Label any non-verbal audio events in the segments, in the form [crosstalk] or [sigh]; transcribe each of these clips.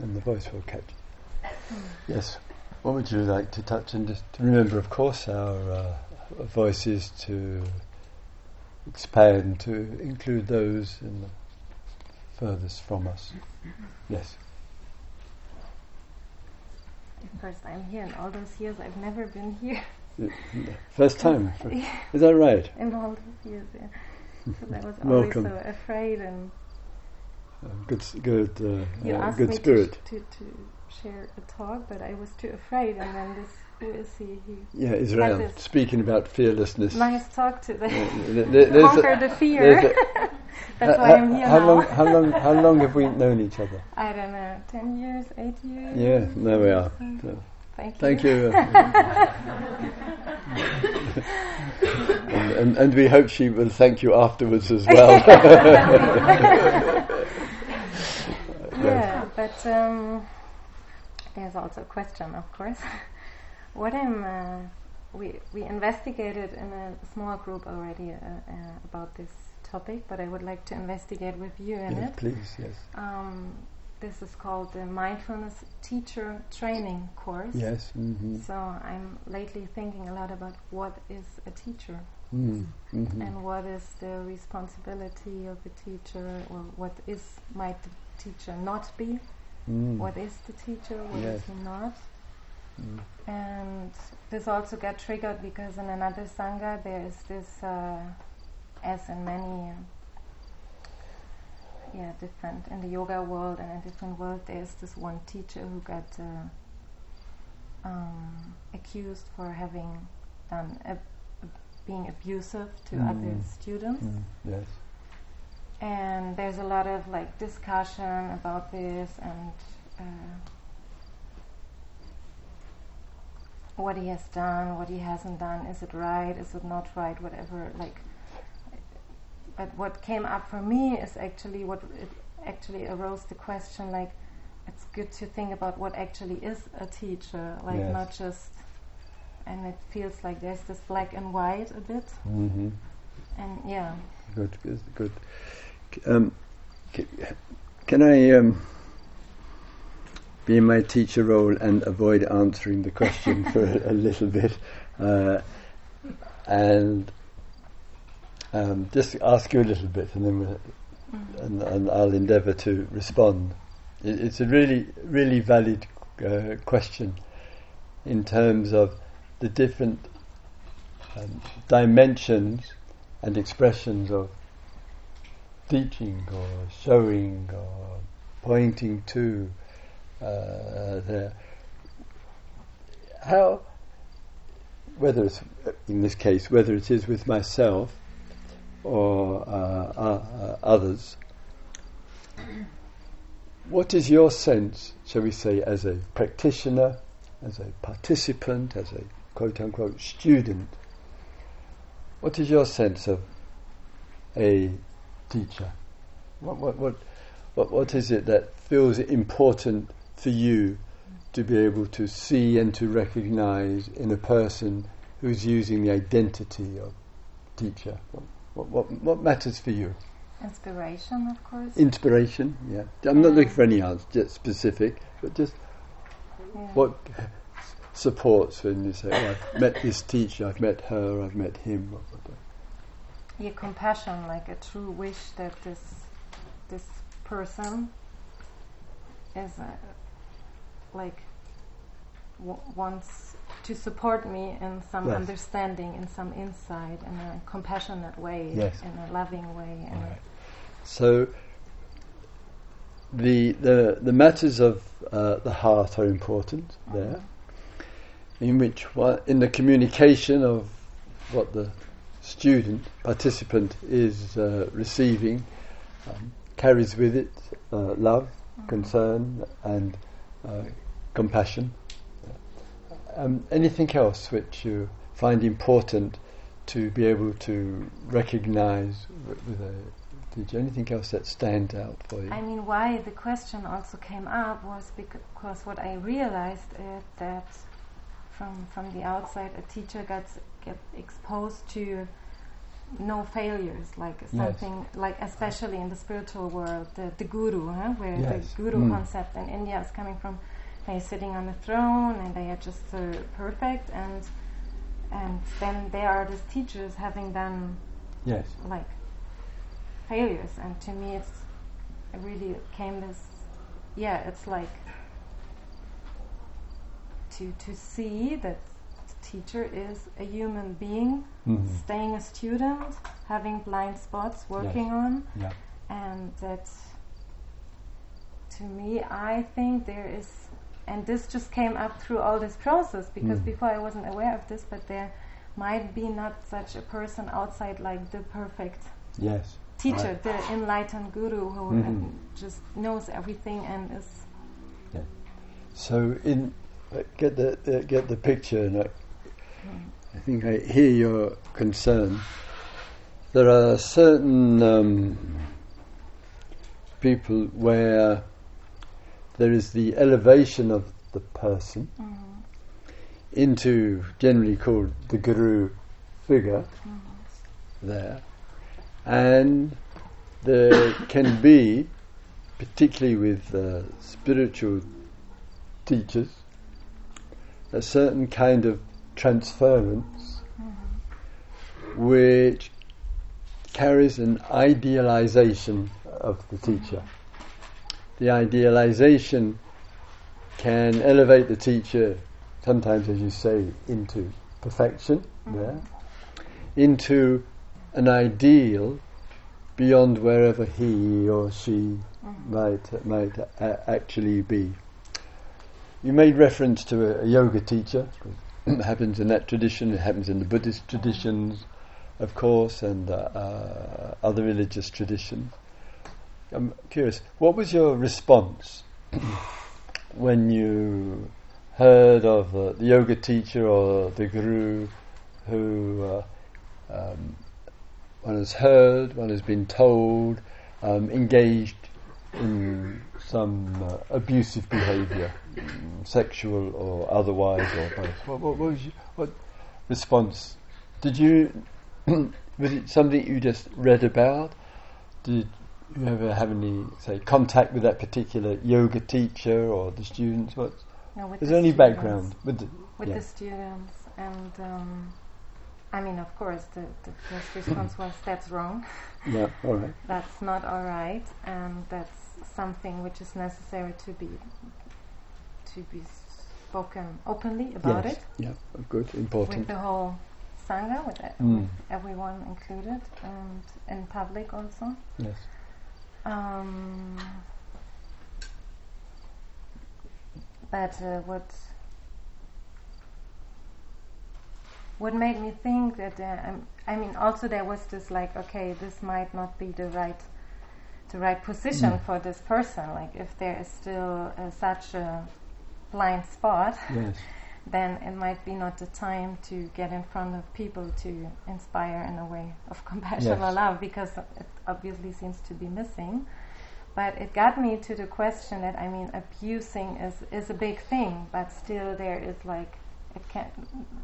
and the voice will catch. Yes. What would you like to touch and just remember? Of course, our uh, voice is to expand to include those in the furthest from us. Yes. First time here in all those years, I've never been here. First time, [laughs] is that right? In all those years, yeah. Because I was always Welcome. so afraid and good, good, uh, uh, good spirit. To, to, to share a talk, but I was too afraid. And then this, who is he? He Yeah, Israel. Speaking about fearlessness. nice talk to the th- [laughs] th- conquer a- the fear. a- [laughs] That's why I'm here how now. long? How long? How long have we known each other? [laughs] I don't know, ten years, eight years. Yeah, there we are. So, Thank you. thank you. and, and, and we hope she will thank you afterwards as well. But um, there's also a question, of course. [laughs] what I'm, uh, we we investigated in a small group already uh, uh, about this topic, but I would like to investigate with you in Yeah, it. please, yes. Um, this is called the mindfulness teacher training course. Yes. Mm-hmm. So I'm lately thinking a lot about what is a teacher Mm, hmm and what is the responsibility of a teacher, or what is might the teacher not be. Mm. what is the teacher, what is Yes. he not. Mm. And this also got triggered because in another Sangha there is this, uh, as in many, um, yeah, different, in the yoga world and in different world, there is this one teacher who got uh, um, accused for having done, ab- being abusive to Mm. other students Mm, yes. And there's a lot of like discussion about this and uh, what he has done, what he hasn't done, is it right, is it not right, whatever. Like, but what came up for me is actually what it actually arose the question like, it's good to think about what actually is a teacher, like Yes. not just. And it feels like there's this black and white a bit, Mm-hmm. and yeah. Good, good, good. Um, can I um, be in my teacher role and avoid answering the question [laughs] for a, little bit, uh, and um, just ask you a little bit, and then we'll, and, and I'll endeavour to respond. It, it's a really, really valid uh, question in terms of the different um, dimensions and expressions of teaching or showing or pointing to uh, there. How, whether it's in this case, whether it is with myself or uh, uh, uh, others, what is your sense, shall we say, as a practitioner, as a participant, as a quote unquote student? What is your sense of a teacher? What, what, what, what, what is it that feels important for you to be able to see and to recognize in a person who's using the identity of teacher? What, what, what, what matters for you? Inspiration, of course. Inspiration, yeah. I'm not looking for any answer, just specific, but just yeah. what supports when you say, oh, I've met this teacher, I've met her, I've met him. What, what, Yeah, compassion, like a true wish that this this person is uh, like w- wants to support me in some Yes. understanding, in some insight, in a compassionate way, Yes. in a loving way, and Alright. So the the the matters of uh, the heart are important there, in which one, in the communication of what the student participant is uh, receiving um, carries with it uh, love, concern, and uh, compassion. Um, anything else which you find important to be able to recognise w- with a teacher? Anything else that stands out for you? I mean, why the question also came up was because what I realized is that from from the outside, a teacher gets get exposed to no failures, like something like especially in the spiritual world, the, the guru, huh, where Yes. the guru Mm. concept in India is coming from. They're sitting on a throne and they are just uh, perfect, and and then they are these teachers having done Yes. like failures, and to me it's it really came this, yeah, it's like to to see that teacher is a human being Mhm. staying a student, having blind spots, working on, Yeah. and that to me, I think there is, and this just came up through all this process because Mm. before I wasn't aware of this, but there might be not such a person outside like the perfect Yes. teacher, Right. the enlightened guru who Mhm. um, just knows everything and is. Yeah. So in uh, get the uh, get the picture, and I, think I hear your concern. There are certain um, people where there is the elevation of the person Mm, into generally called the guru figure mm, there, and there can be, particularly with uh, spiritual teachers, a certain kind of transference mm, which carries an idealization of the teacher. The idealization can elevate the teacher, sometimes, as you say, into perfection, there, into an ideal beyond wherever he or she might might a- actually be. You made reference to a, a yoga teacher. Happens in that tradition. It happens in the Buddhist traditions, of course, and uh, uh, other religious traditions. I'm curious. What was your response [clears throat] when you heard of uh, the yoga teacher or the guru who uh, um, one has heard, one has been told, um, engaged in some uh, abusive behaviour, mm, sexual or otherwise, or both. What, what, what was your, what response? Did you [clears throat] was it something you just read about? Did you ever have any say contact with that particular yoga teacher or the students? What No, with is the there any students. background with the, with yeah. the students and um, I mean of course the, the first response was that's wrong yeah, all right. [laughs] that's not all right and that's something which is necessary to be to be spoken openly about yes. it Yeah, good, important. with the whole sangha with, Mm. everyone included and in public also Yes. um, but uh, what what made me think that uh, I mean also there was this like okay this might not be the right the right position Mm. for this person like if there is still uh, such a blind spot Yes. then it might be not the time to get in front of people to inspire in a way of [laughs] compassion Yes. or love because it obviously seems to be missing. But it got me to the question that I mean, abusing is, is a big thing, but still there is like it can,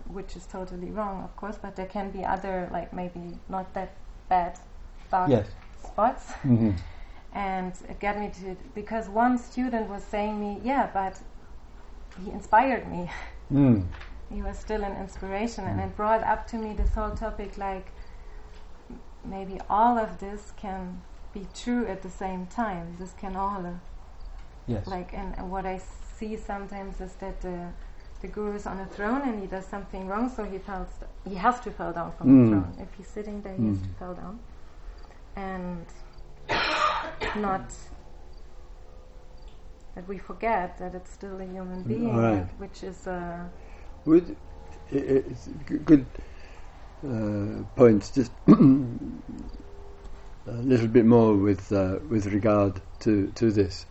which is totally wrong, of course. But there can be other like maybe not that bad dark Yes. spots. hmm And it got me to because one student was saying me, yeah, but he inspired me. Mm. he was still an inspiration and it brought up to me this whole topic like maybe all of this can be true at the same time this can all uh, Yes. like and, what i see sometimes is that the the guru is on a throne and he does something wrong so he falls he has to fall down from Mm. the throne if he's sitting there he has to Mm. fall down and [coughs] not that we forget that it's still a human being Right. which is a. Would it's good uh, points. Just [clears throat] a little bit more with uh, with regard to to this.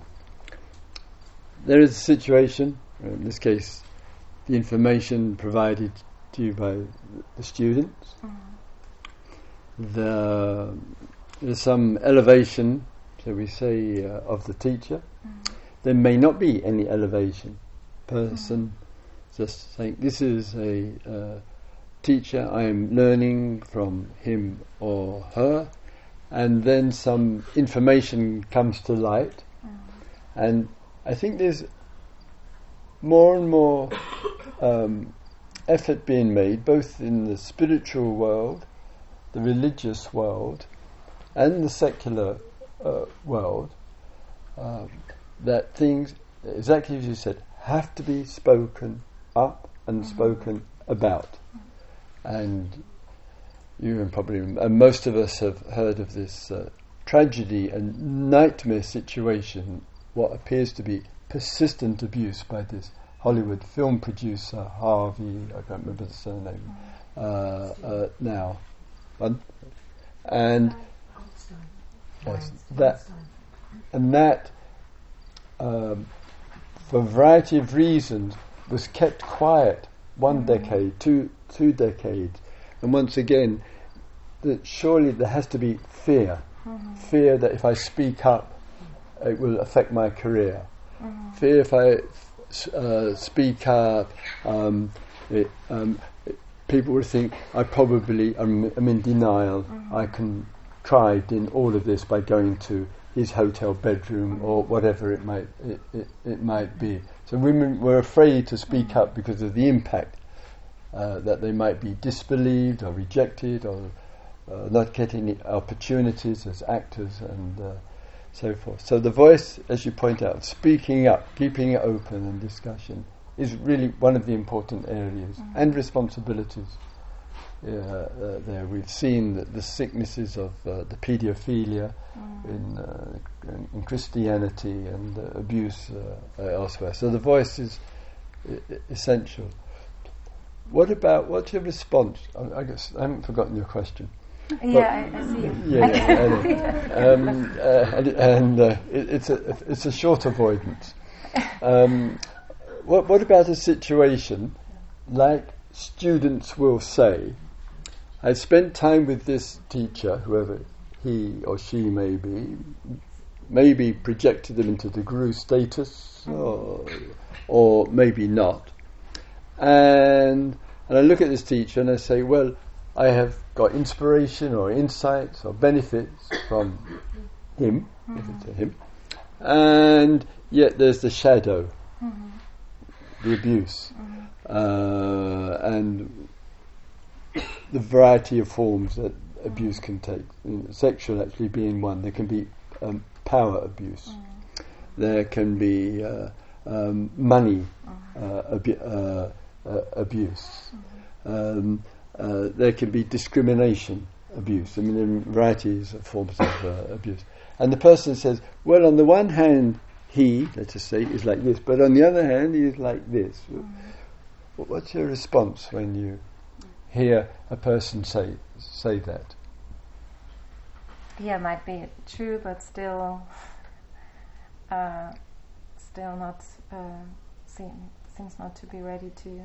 There is a situation. uh, In this case, the information provided to you by the students. The, there's some elevation, so we say, uh, of the teacher. There may not be any elevation. Person just saying this is a uh, teacher, I am learning from him or her, and then some information comes to light, and I think there's more and more um, effort being made, both in the spiritual world, the religious world, and the secular uh, world, um, that things, exactly as you said, have to be spoken up and mm-hmm. spoken about. And you and probably and most of us have heard of this uh, tragedy and nightmare situation, what appears to be persistent abuse by this Hollywood film producer Harvey. I can't remember the surname uh, uh, now, and yes, that and that um, for a variety of reasons was kept quiet one decade, two two decades, and once again, that surely there has to be fear, mm-hmm. fear that if I speak up, it will affect my career, mm-hmm. fear if I uh, speak up, um, it, um, it, people will think I probably am, am in denial. Mm-hmm. I can try in all of this by going to his hotel bedroom or whatever it might it, it, it might be. So women were afraid to speak up because of the impact uh, that they might be disbelieved or rejected or uh, not getting opportunities as actors and uh, so forth. So the voice, as you point out, speaking up, keeping it open and discussion is really one of the important areas mm. and responsibilities. Uh, uh, there we've seen that the sicknesses of uh, the paedophilia mm. in, uh, in, Christianity and abuse elsewhere. So the voice is I- essential. What about what's your response? I, I guess I haven't forgotten your question. Yeah, I, I, see. Yeah, yeah um, uh, and, and uh, it, it's a it's a short avoidance. Um, what what about a situation like students will say, "I spent time with this teacher, whoever he or she may be, maybe projected them into the guru status, or or maybe not." And and I look at this teacher and I say, well, I have got inspiration or insights or benefits from him, mm-hmm. if it's a him, and yet there's the shadow, mm-hmm. the abuse, mm-hmm. uh, and the variety of forms that abuse can take. sexual actually being one. There can be um, power abuse. Mm-hmm. There can be uh, um, money mm-hmm. uh, abu- uh, uh, abuse. Mm-hmm. Um, uh, there can be discrimination abuse. I mean, there are varieties of forms of uh, abuse. And the person says, well, on the one hand, he, let us say, is like this, but on the other hand, he is like this. Mm. What's your response when you hear a person say say that? Yeah, might be true, but still, uh, still not uh, seem, seems not to be ready to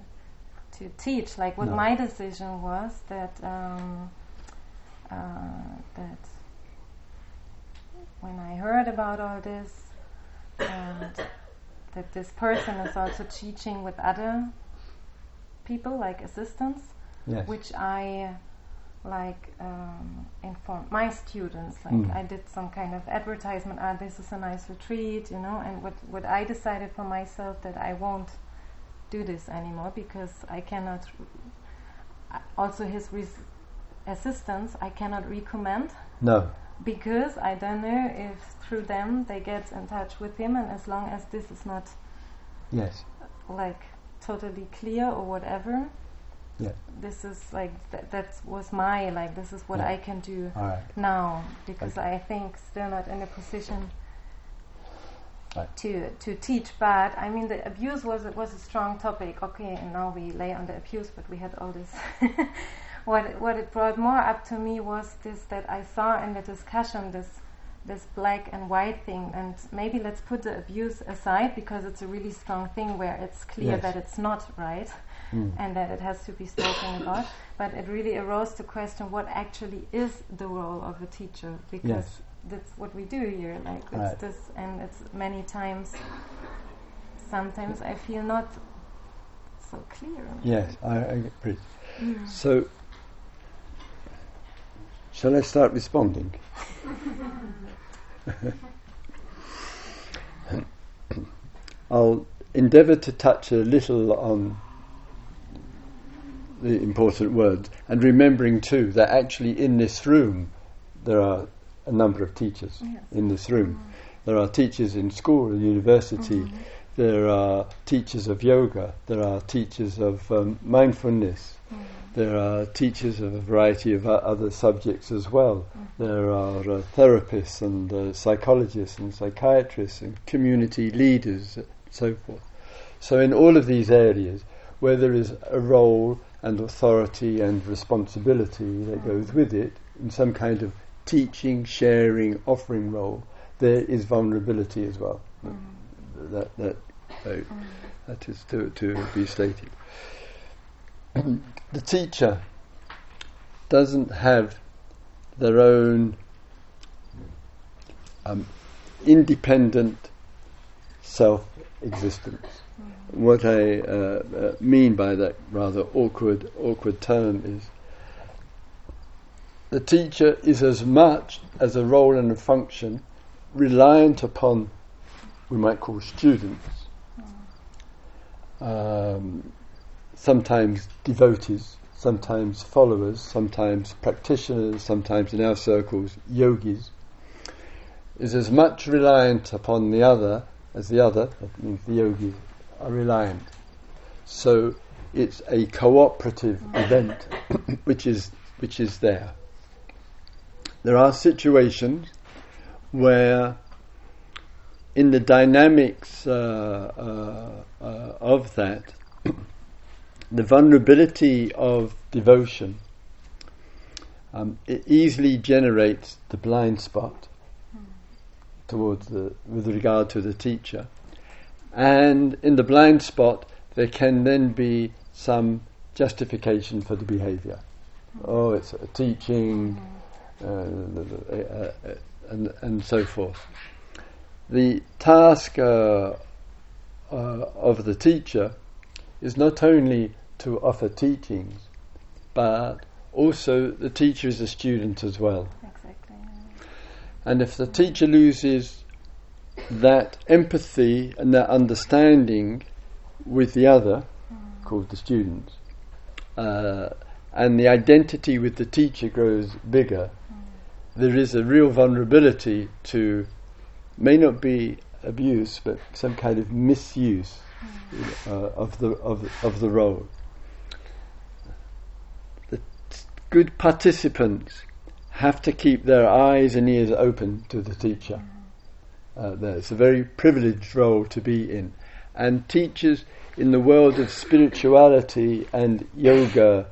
to teach. Like what no. my decision was that um, uh, that when I heard about all this and that this person is also teaching with other people like assistants, yes. which I like um, informed my students. Like mm. I did some kind of advertisement. Ah, this is a nice retreat, you know. And what what I decided for myself that I won't do this anymore because I cannot. Also, his res- assistants I cannot recommend. No. Because I don't know if through them they get in touch with him, and as long as this is not. Yes. Like totally clear or whatever. Yeah. This is like th- that was my like this is what yeah. I can do now because okay. I think still not in a position right. to to teach. But I mean, the abuse was was a strong topic. Okay, and now we lay on the abuse, but we had all this. [laughs] what what it brought more up to me was this that I saw in the discussion this this black and white thing and maybe let's put the abuse aside because it's a really strong thing where it's clear yes. that it's not right mm. and that it has to be spoken about but it really arose to question what actually is the role of a teacher because yes that's what we do here. Like it's right. this, and it's many times. Sometimes I feel not so clear. Yes, I, I agree. So, shall I start responding? [laughs] I'll endeavour to touch a little on the important words, and remembering too that actually in this room there are a number of teachers Yes. in this room. Mm-hmm. There are teachers in school and university. Mhm. There are teachers of yoga. There are teachers of um, mindfulness. Mm. There are teachers of a variety of other subjects as well. Mhm. There are uh, therapists and uh, psychologists and psychiatrists and community leaders, and so forth. So, in all of these areas where there is a role and authority and responsibility that goes with it, in some kind of teaching, sharing, offering role, there is vulnerability as well. Mm. That, that, that is to, to be stated. [clears throat] the teacher doesn't have their own um, independent self existence. What I uh, uh, mean by that rather awkward, awkward term is the teacher is as much as a role and a function reliant upon, we might call students, um, sometimes devotees, sometimes followers, sometimes practitioners, sometimes in our circles yogis, is as much reliant upon the other as the other, that means the yogis, are reliant. So it's a cooperative event [coughs] which is which is there. There are situations where in the dynamics uh, uh, uh, of that, [coughs] the vulnerability of devotion um, it easily generates the blind spot towards the with regard to the teacher, and in the blind spot there can then be some justification for the behaviour. Oh, it's a teaching, uh, uh, uh, and and so forth. The task uh, uh, of the teacher is not only to offer teachings, but also the teacher is a student as well. Exactly. And if the teacher loses that empathy and that understanding with the other, called the students, uh, and the identity with the teacher grows bigger, there is a real vulnerability to, may not be abuse, but some kind of misuse uh, of the of of the role. The t- good participants have to keep their eyes and ears open to the teacher. Uh, there. It's a very privileged role to be in. And teachers in the world of spirituality and yoga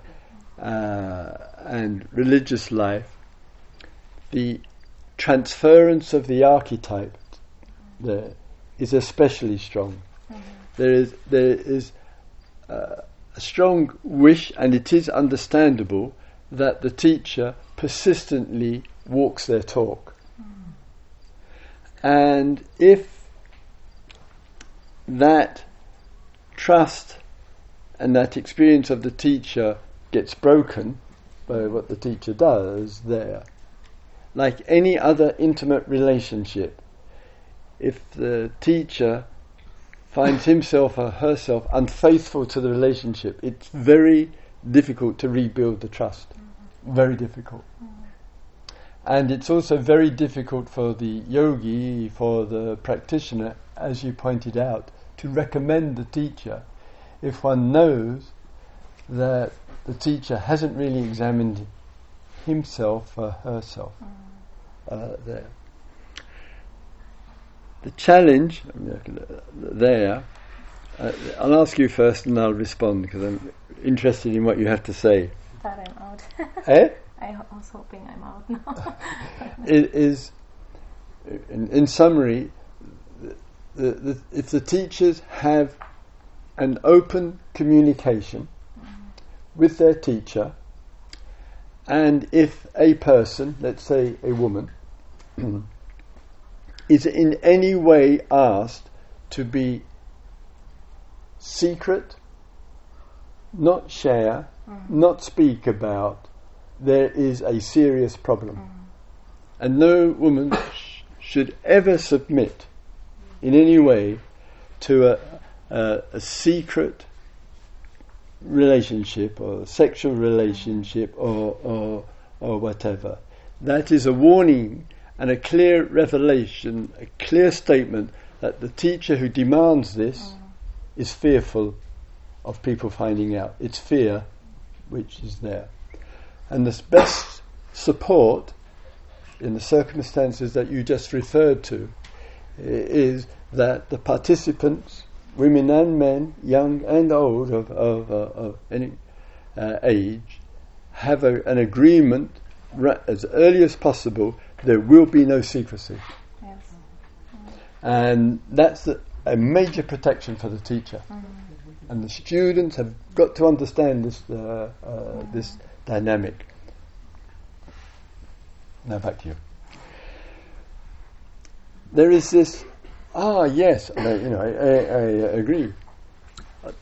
uh, and religious life, the transference of the archetype there is especially strong. There is there is uh, a strong wish, and it is understandable that the teacher persistently walks their talk. And if that trust and that experience of the teacher gets broken by what the teacher does there, like any other intimate relationship, if the teacher finds himself or herself unfaithful to the relationship, it's very difficult to rebuild the trust. Very difficult. Mm-hmm. And it's also very difficult for the yogi, for the practitioner, as you pointed out, to recommend the teacher if one knows that the teacher hasn't really examined himself or herself uh, there. The challenge there, uh, I'll ask you first and I'll respond because I'm interested in what you have to say. Thought I'm out. [laughs] Eh? I was hoping I'm out now. [laughs] It is, in, in summary, the, the, the, if the teachers have an open communication mm-hmm. with their teacher, and if a person, let's say a woman, [clears throat] is in any way asked to be secret, not share, mm. not speak about there is a serious problem. And no woman [coughs] sh- should ever submit in any way to a, a, a secret relationship or sexual relationship or, or, or whatever. That is a warning and a clear revelation, a clear statement that the teacher who demands this mm. is fearful of people finding out. It's fear which is there. And the best support in the circumstances that you just referred to is that the participants, women and men, young and old, of, of, uh, of any uh, age, have a, an agreement ra- as early as possible there will be no secrecy. Yes. And that's a, a, major protection for the teacher. Mm. And the students have got to understand this, uh, uh, this dynamic. Now back to you. There is this, ah, yes, I, you know, I, I, I agree.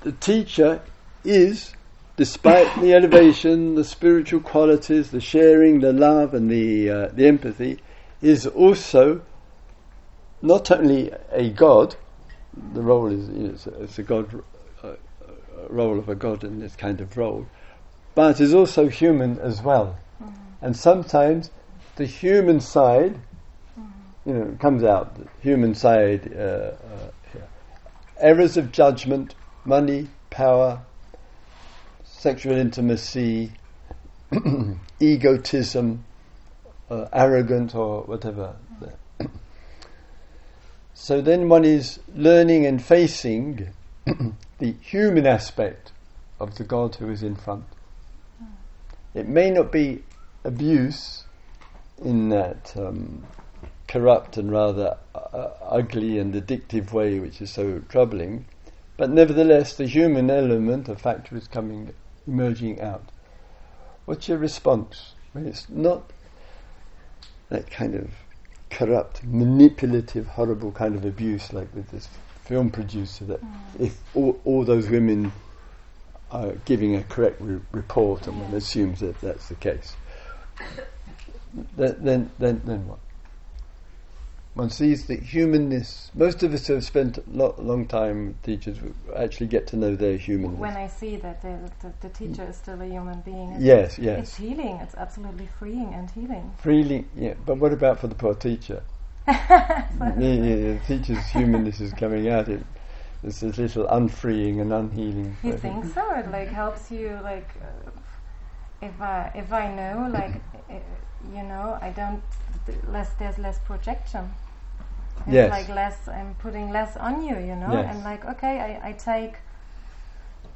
The teacher is despite the elevation, the spiritual qualities, the sharing, the love, and the uh, the empathy, is also not only a god. The role is you know, it's, a, it's, a, god uh, role of a god in this kind of role, but is also human as well. Mm-hmm. And sometimes the human side, mm-hmm. you know, comes out. The human side, uh, uh errors of judgment, money, power, sexual intimacy, [clears throat] egotism, uh, arrogant, or whatever. so then one is learning and facing [clears throat] the human aspect of the God who is in front. It may not be abuse in that um, corrupt and rather uh, ugly and addictive way which is so troubling, but nevertheless the human element, a factor is coming emerging out. What's your response when it's not that kind of corrupt, manipulative, horrible kind of abuse like with this film producer that mm. if all, all, those women are giving a correct re- report and one assumes that that's the case, then, then, then, then what? one sees that humanness. Most of us who have spent a lo- long time teachers actually get to know their humanness. When I see that the, the, the teacher is still a human being, it's, yes, yes, it's healing. It's absolutely freeing and healing. Freely, yeah. But what about for the poor teacher? [laughs] yeah, yeah, the teacher's humanness is coming out. It, it's a little unfreeing and unhealing. You think so? It like helps you like. Uh, if I if I know like uh, you know I don't less there's less projection it's yes. like less, I'm putting less on you, you know? Yes. And like, okay, I, I take,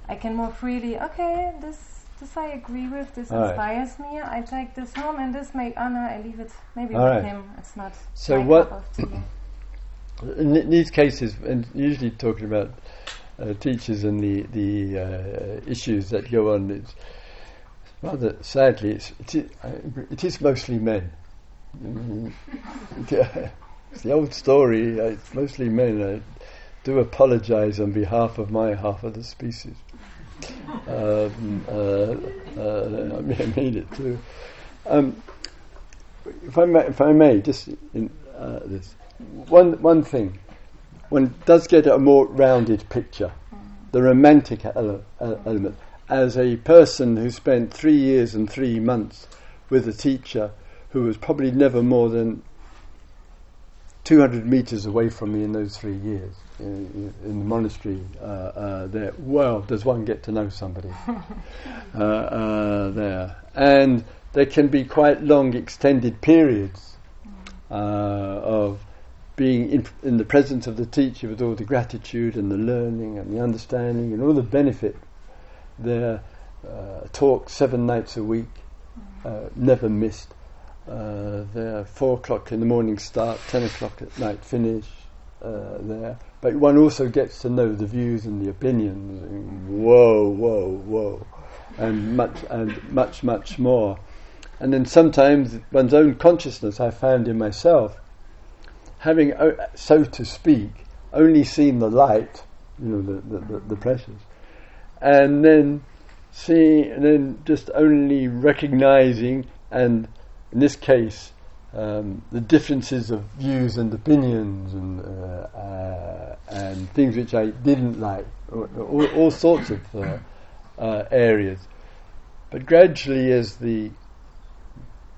I can more freely, okay, this, this I agree with, this All inspires right. me, I take this home and this make, oh no, I leave it maybe All with right. him, it's not So what, in these cases, and usually talking about uh, teachers and the, the uh, issues that go on, it's rather sadly, it's, it, is, it is mostly men. [laughs] It's the old story. It's mostly men. I do apologise on behalf of my half of the species. Um, uh, uh, I mean it too. Um, if I may, if I may, just in uh, this one one thing, one does get a more rounded picture, the romantic ele- element. As a person who spent three years and three months with a teacher who was probably never more than 200 meters away from me in those three years in, in the monastery uh, uh, there. Well, does one get to know somebody [laughs] uh, uh, there? And there can be quite long, extended periods uh, of being in, in, the presence of the teacher with all the gratitude and the learning and the understanding and all the benefit. There, uh, talk seven nights a week, never missed uh, there, four o'clock in the morning start, ten o'clock at night finish uh, there. But one also gets to know the views and the opinions. And whoa, whoa, whoa, and much and much, much more. And then sometimes one's own consciousness, I found in myself, having, so to speak, only seen the light, you know, the, the, the, the pressures, and then seeing and then just only recognizing, and in this case, um, the differences of views and opinions and uh, uh, and things which I didn't like, all, all sorts of uh, uh, areas. But gradually, as the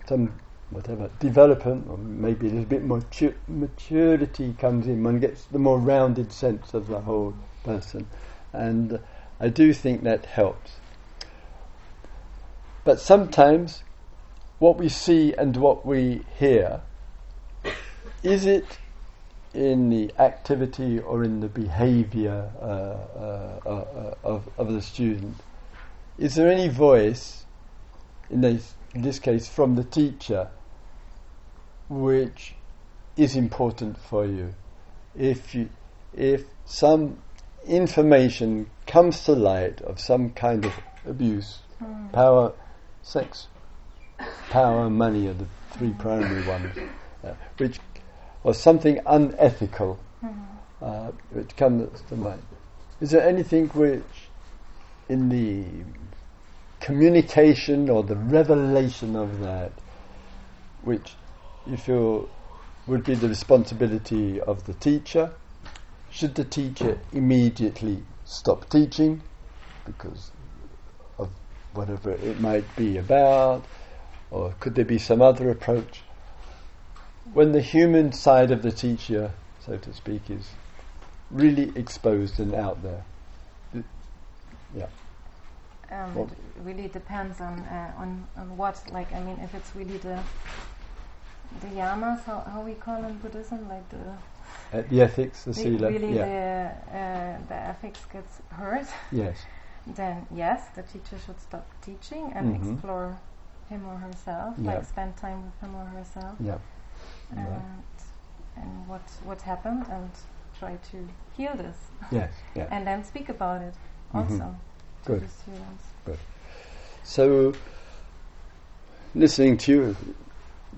some whatever development or maybe a little bit more matur- maturity comes in, one gets the more rounded sense of the whole person, and I do think that helps. But sometimes what we see and what we hear, is it in the activity or in the behavior uh, uh, uh, uh, of, of the student? Is there any voice, in this, in this case from the teacher, which is important for you? If, you, if some information comes to light of some kind of abuse, mm. power, sex, power and money are the three primary [laughs] ones, uh, which or something unethical, mm-hmm. uh, which comes to mind. Is there anything which, in the communication or the revelation of that, which you feel would be the responsibility of the teacher? Should the teacher immediately stop teaching because of whatever it might be about? Or could there be some other approach? When the human side of the teacher, so to speak, is really exposed and out there. Yeah. Um, it really depends on, uh, on on what. Like, I mean, if it's really the the yamas, how, how we call in Buddhism, like the uh, the ethics, the sila. Really, yeah. the uh, the ethics gets hurt. Yes. Then yes, the teacher should stop teaching and mm-hmm. explore him or herself, yep. like spend time with him or herself. Yeah. And, right. and what what happened and try to heal this. Yes. [laughs] Yeah. and then speak about it mm-hmm. also Good. the students. Good. So listening to you,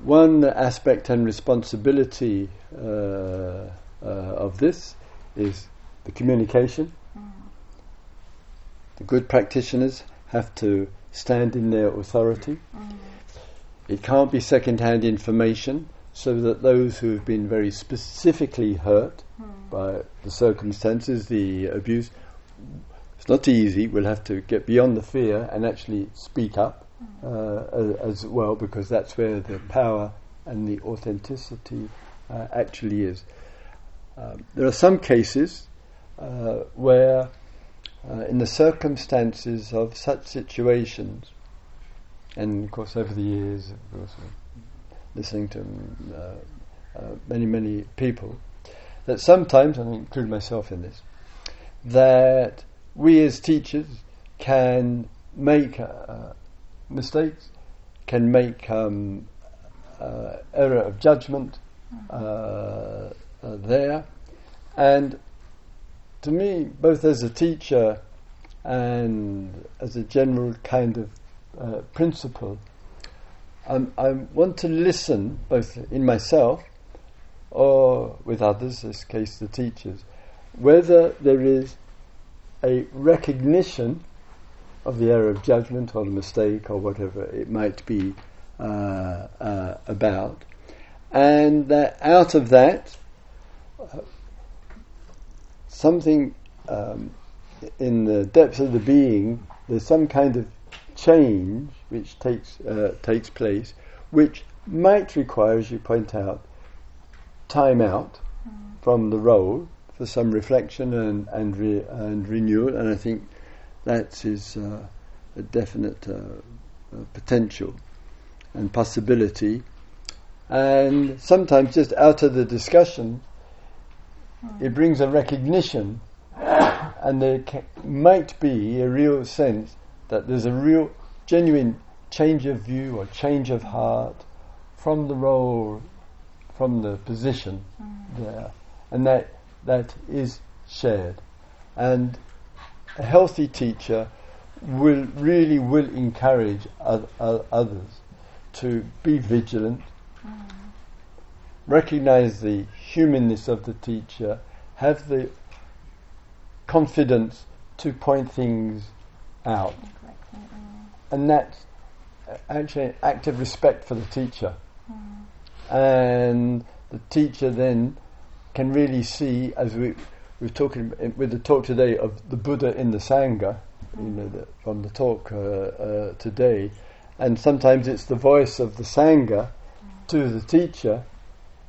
one aspect and responsibility uh, uh, of this is the communication. Mm. The good practitioners have to stand in their authority. Mm. It can't be second hand information, so that those who have been very specifically hurt mm. by the circumstances, the abuse, it's not easy. We'll have to get beyond the fear and actually speak up. Uh, as well, because that's where the power and the authenticity uh, actually is. Um, there are some cases uh, where uh, in the circumstances of such situations, and of course over the years, of course, listening to uh, uh, many, many people, that sometimes, and I include myself in this, that we as teachers can make uh, mistakes, can make um, uh, error of judgment uh, there, and to me, both as a teacher and as a general kind of uh, principle, um, I want to listen both in myself or with others, in this case the teachers, whether there is a recognition of the error of judgment or the mistake or whatever it might be uh, uh, about, and that out of that, uh, something um, in the depths of the being, there's some kind of change which takes uh, takes place, which might require, as you point out, time out mm. from the role for some reflection and and, re- and renewal. And I think that is uh, a definite uh, uh potential and possibility. And sometimes, just out of the discussion, it brings a recognition, [coughs] and there ca- might be a real sense that there's a real, genuine change of view or change of heart from the role, from the position mm. there, and that that is shared. And a healthy teacher will really will encourage others to be vigilant, mm. recognize the humanness of the teacher, have the confidence to point things out and that's uh, actually an act of respect for the teacher. Mm. And the teacher then can really see, as we we're talking with the talk today of the Buddha in the Sangha, you know, the, from the talk uh, uh, today, and sometimes it's the voice of the Sangha to the teacher,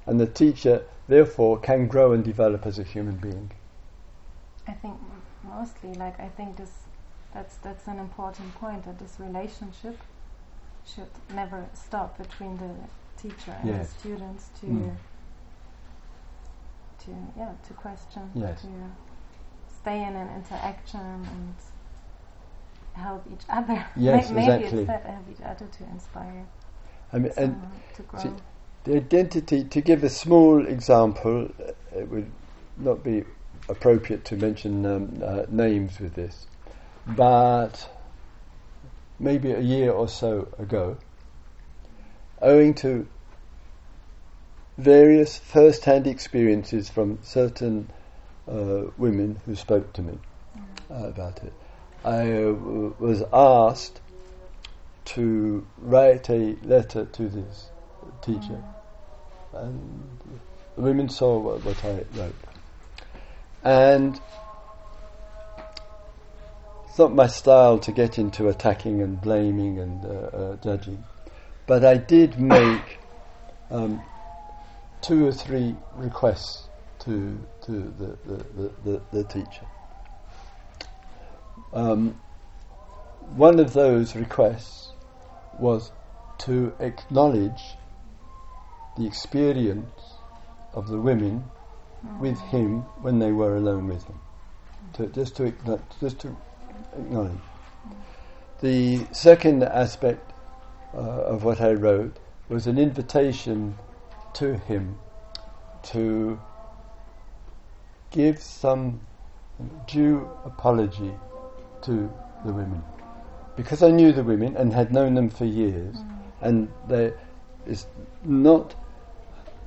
and the teacher therefore can grow and develop as a human being. I think mostly, like I think this, that's that's an important point that this relationship should never stop between the teacher and Yes. the students to Mm. To yeah to question Yes. to stay in an interaction and help each other. [laughs] Yes, May- maybe exactly. it's that help each other to inspire I mean, and to grow. see, the identity, to give a small example, uh, it would not be appropriate to mention um, uh, names with this, but maybe a year or so ago, owing to various first hand experiences from certain uh, women who spoke to me uh, about it, I uh, w- was asked to write a letter to this teacher. And the women saw what, what I wrote. And it's not my style to get into attacking and blaming and uh, uh, judging, but I did make um, two or three requests to to the the, the, the, the teacher. Um, one of those requests was to acknowledge the experience of the women with him when they were alone with him. To, just to just to acknowledge. The second aspect uh, of what I wrote was an invitation to him to give some due apology to the women. Because I knew the women and had known them for years, and there is not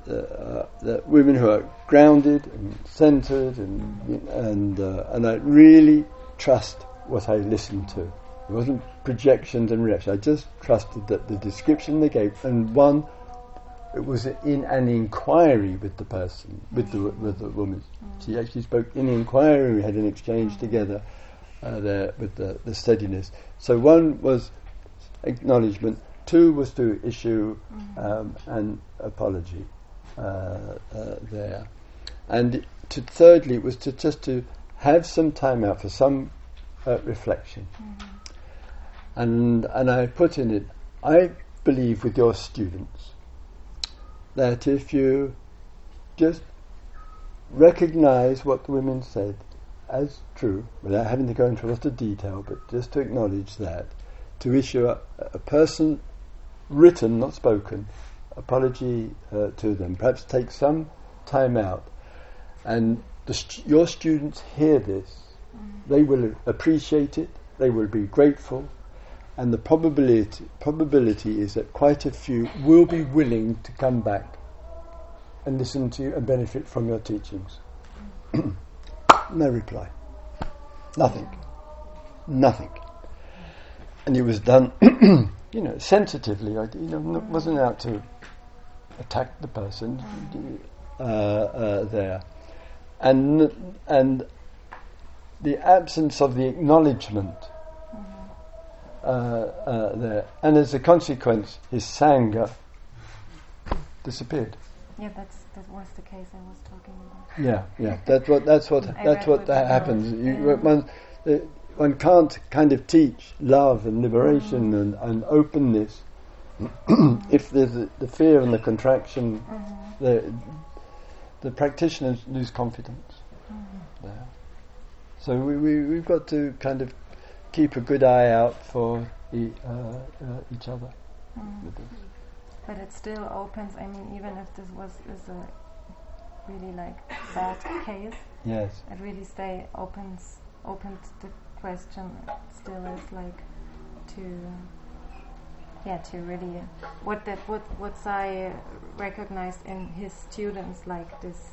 uh, uh, the women who are grounded and centered, and and uh, and I really trust what I listened to. It wasn't projections and reactions. I just trusted that the description they gave, and one, it was in an inquiry with the person, with the with the woman. She actually spoke in inquiry. We had an exchange together uh, there with the, the steadiness. So one was acknowledgement. Two was to issue um, an apology uh, uh, there, and to thirdly it was to just to have some time out for some uh, reflection. And and I put in it. I believe with your students that if you just recognize what the women said as true, without having to go into a lot of detail, but just to acknowledge that, to issue a, a person written, not spoken, apology uh, to them. Perhaps take some time out, and st- your students hear this, they will appreciate it, they will be grateful, and the probability probability is that quite a few will be willing to come back and listen to you and benefit from your teachings. [clears throat] no reply. Nothing. Nothing. And it was done, [clears throat] you know, sensitively. I, you know, wasn't out to attack the person uh, uh, there, and and the absence of the acknowledgement uh, uh, there, and as a consequence, his sangha disappeared. Yeah, that's that was the case I was talking about. Yeah, yeah. That's what. That's what. [laughs] That's what that happens. You, yeah. one, uh, one can't kind of teach love and liberation Mm. and, and openness [clears throat] if there's a, the fear and the contraction. Mm-hmm. The the practitioners lose confidence. Mm-hmm. there. So we, we we've got to kind of keep a good eye out for e- uh, uh, each other Mm. But it still opens. I mean, even if this was is a really like bad case, Yes. it really stay opens opened the question. Still is like to yeah to really what that what what's I recognized in his students like this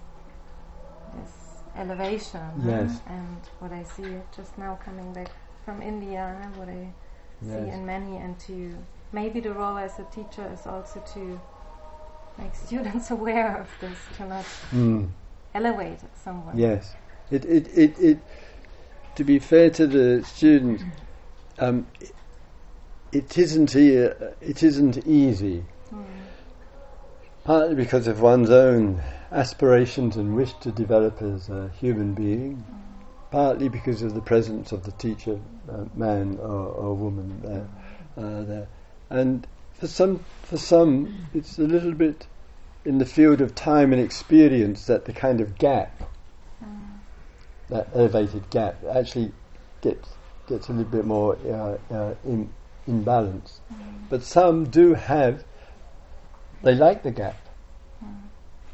this elevation Yes. and what I see just now coming back from India what I see in many, and to maybe the role as a teacher is also to make students [laughs] aware of this, to not Mm. elevate someone. Yes, it, it, it, it, to be fair to the student, um, it, it isn't e- it isn't easy, Mm. partly because of one's own aspirations and wish to develop as a human being, partly because of the presence of the teacher, uh, man or, or woman there, uh, there, and for some for some it's a little bit in the field of time and experience that the kind of gap Mm. that elevated gap actually gets gets a little bit more uh, uh, in in balance. But some do have. They like the gap.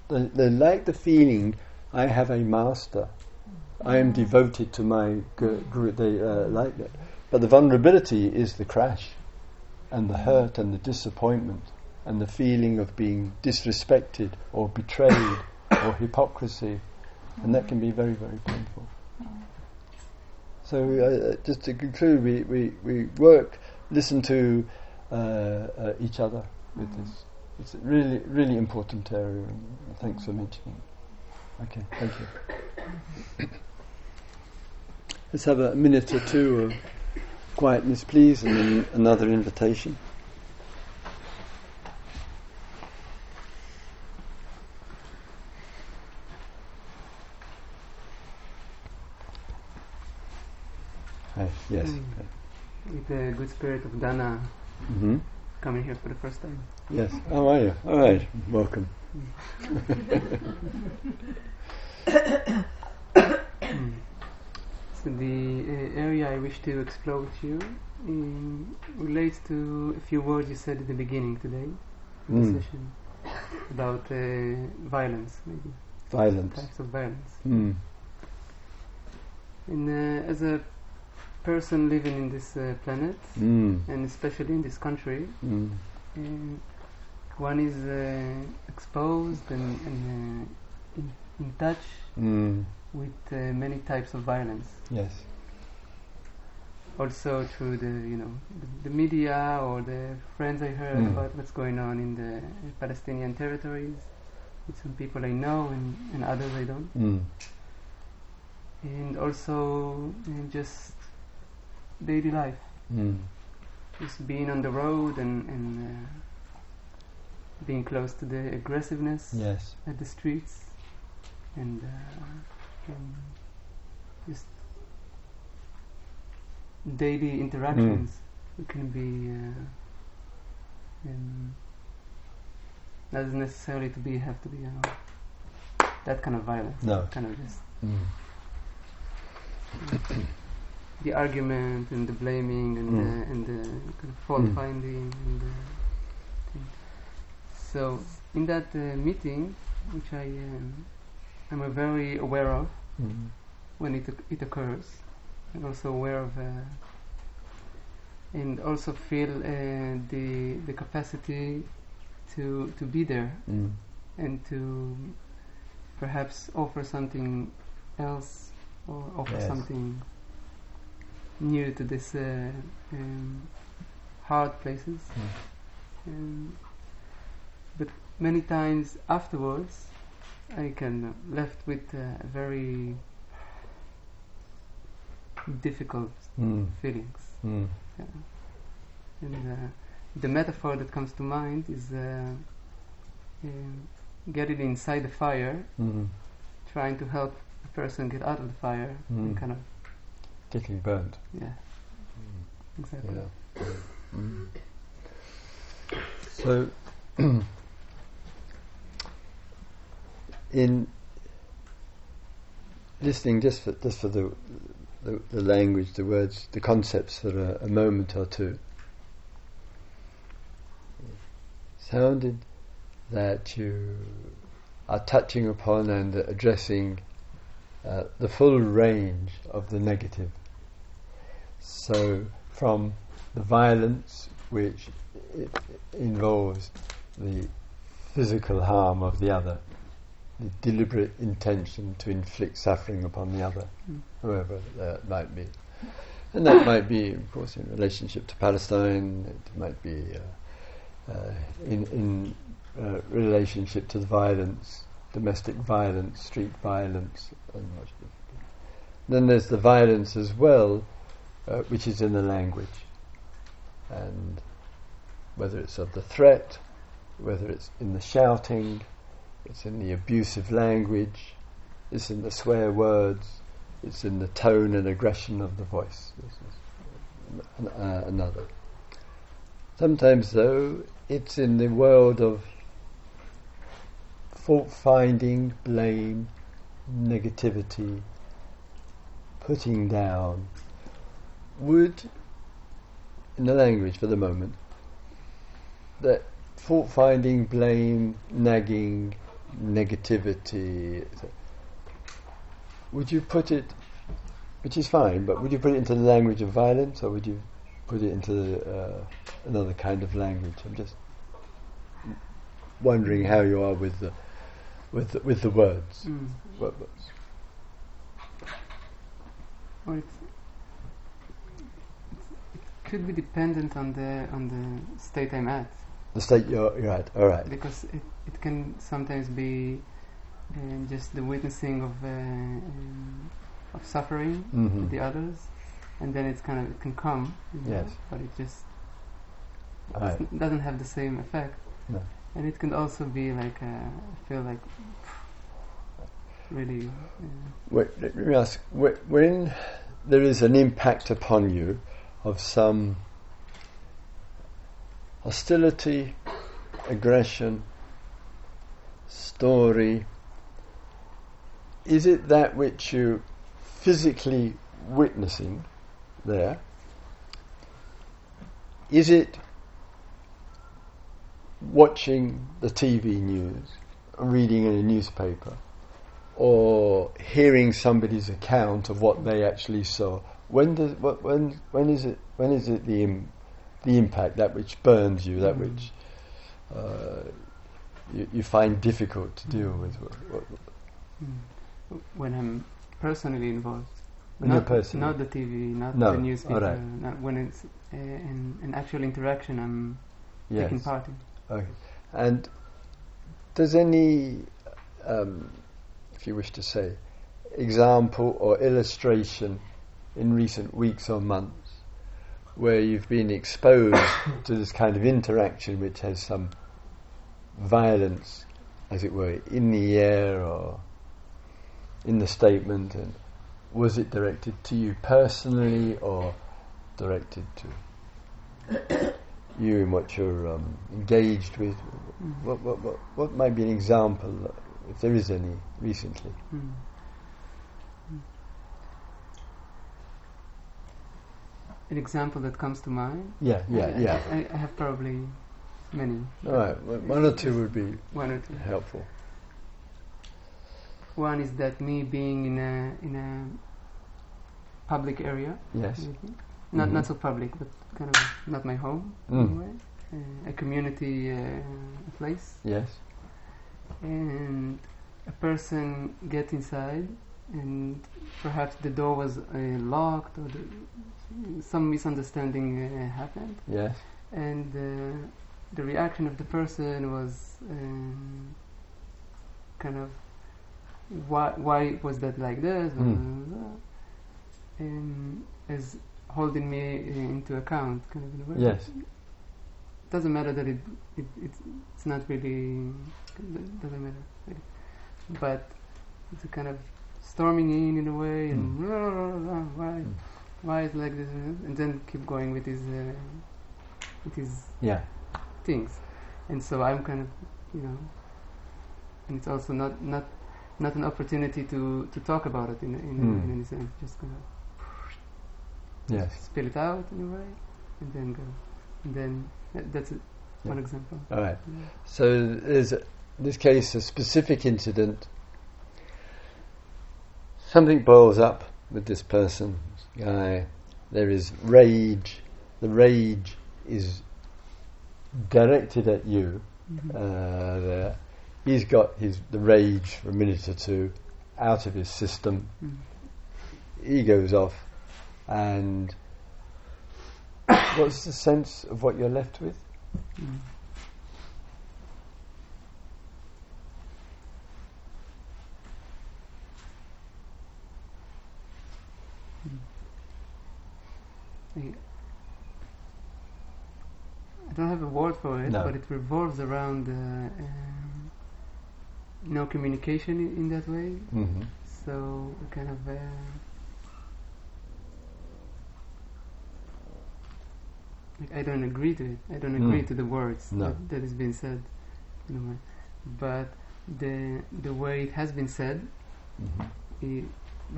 They, they like the feeling. I have a master. I am devoted to my gu- guru. They uh, like that. But the vulnerability is the crash, and the hurt, and the disappointment, and the feeling of being disrespected or betrayed or [coughs] hypocrisy, and that can be very, very painful. So, uh, just to conclude, we, we, we work, listen to uh, uh, each other with this. It's a really, really important area, and thanks for mentioning it. Okay, thank you. [coughs] Let's have a minute or two of quietness, please, and then another invitation. Hi, yes. Mm. with the good spirit of Dana hmm coming here for the first time. Yes. How are you? All right. Welcome. Mm. [coughs] [coughs] [coughs] The uh, area I wish to explore with you relates to a few words you said at the beginning today of Mm. the session about uh, violence, maybe Violence. types of violence. Mm. And uh, as a person living in this uh, planet, Mm. and especially in this country, Mm. uh, one is uh, exposed and, and uh, in, in touch Mm. With uh, many types of violence. Yes. Also through the you know the, the media or the friends I heard Mm. about what's going on in the Palestinian territories with some people I know and, and others I don't. Mm. And also uh, just daily life, Mm. just being on the road and, and uh, being close to the aggressiveness Yes. at the streets and, uh, and just daily interactions it can be uh, um, doesn't necessarily to be have to be you know that kind of violence No. kind of just Mm. the argument and the blaming and Mm. the and the kind of fault Mm. finding and the thing. so in that uh, meeting which I um, am uh, very aware of Mm. when it it occurs and also aware of uh, and also feel uh, the the capacity to to be there Mm. and to perhaps offer something else or offer Yes. something new to this uh, um, hard places. Um, but many times afterwards, I can uh, left with uh, very difficult Mm. feelings. Mm. And uh, the metaphor that comes to mind is uh, um, getting inside the fire, Mm. trying to help a person get out of the fire, and Mm. kind of Getting burnt. yeah, exactly. Yeah. Mm. So, [clears throat] in listening just for just for the, the the language, the words, the concepts for a, a moment or two, sounded that you are touching upon and addressing uh, the full range of the negative. So, from the violence, which involves the physical harm of the other, the deliberate intention to inflict suffering upon the other, Mm. whoever that might be, And that might be, of course, in relationship to Palestine. It might be uh, uh, in in uh, relationship to the violence, domestic violence, street violence, and much. Then there's the violence as well, uh, which is in the language, and whether it's of the threat, whether it's in the shouting, it's in the abusive language, it's in the swear words, it's in the tone and aggression of the voice. This is uh, another. Sometimes, though, it's in the world of fault finding, blame, negativity, putting down. Would, in the language for the moment, that fault finding, blame, nagging, negativity, would you put it, which is fine, but would you put it into the language of violence or would you put it into uh, another kind of language? I'm just wondering how you are with the with the, with the words. Mm. What- it's, it could be dependent on the on the state I'm at the state you're, you're at. All right. because it, it can sometimes be uh, just the witnessing of uh, um, of suffering Mhm. to the others, and then it's kind of it can come, you know, but it just right. doesn't have the same effect. No. And it can also be like uh, I feel like really uh, Wait, let me ask: wh- when there is an impact upon you of some hostility, aggression, story, is it that which you physically witnessing there? Is it watching the TV news, reading in a newspaper? or hearing somebody's account of what they actually saw. When does when when is it when is it the the impact that which burns you that Mm. which uh, you, you find difficult to deal with? Mm, when I'm personally involved. Not, personally- not the TV, not No, the newspaper. alright. Not when it's uh, in an actual interaction, I'm taking part in. Okay. And does any, um, if you wish to say, example or illustration in recent weeks or months where you've been exposed [coughs] to this kind of interaction which has some violence, as it were, in the air or in the statement, and was it directed to you personally or directed to you in what you're um, engaged with? Mm. What, what, what, what might be an example, if there is any, recently? Mm. An example that comes to mind. Yeah, yeah, I, yeah. I, I have probably many. All right, one or two would be One or two. helpful. One is that me being in a in a public area, Yes. maybe. not Mhm. not so public, but kind of not my home Mm. a uh, a community uh, place, Yes. and a person get inside, and perhaps the door was uh, locked or the, some misunderstanding uh, happened, Yes. and uh, the reaction of the person was um, kind of why why was that like this Mm. and as holding me into account kind of in a way Yes. doesn't matter that it, it it's, it's not really doesn't matter really. but it's a kind of storming in in a way and why Mm. why is it like this and then keep going with his uh, with his Yeah. things and so I'm kind of you know and it's also not not not an opportunity to to talk about it in in, Mm. in any sense just kind of Yes. spill it out in a way and then go and then that, that's it, one example All right. Yeah. So there's, a, in this case, a specific incident. Something boils up with this person, this guy. There is rage. The rage is directed at you. Mhm. Uh, there. He's got his the rage for a minute or two out of his system. Mm. He goes off, and [coughs] what's the sense of what you're left with? Mm. I I don't have a word for it, No. but it revolves around uh, um, no communication in, in that way. Mm-hmm. So kind of uh, like I don't agree to it. I don't agree Mm. to the words No. that, that is being said. But the the way it has been said, Mm-hmm. it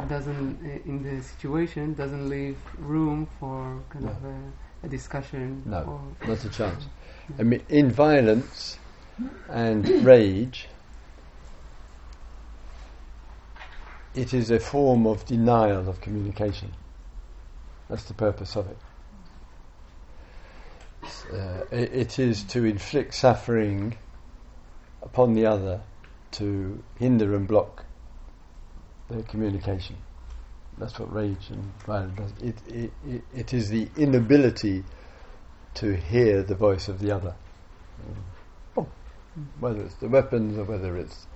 doesn't uh, in the situation doesn't leave room for kind No. of a, a discussion. No. Or, Not a chance. I mean, in violence and rage, it is a form of denial of communication. That's the purpose of it. Uh, it is to inflict suffering upon the other to hinder and block their communication. That's what rage and violence does. It, it, it, it is the inability to hear the voice of the other. Mm. Whether it's the weapons or whether it's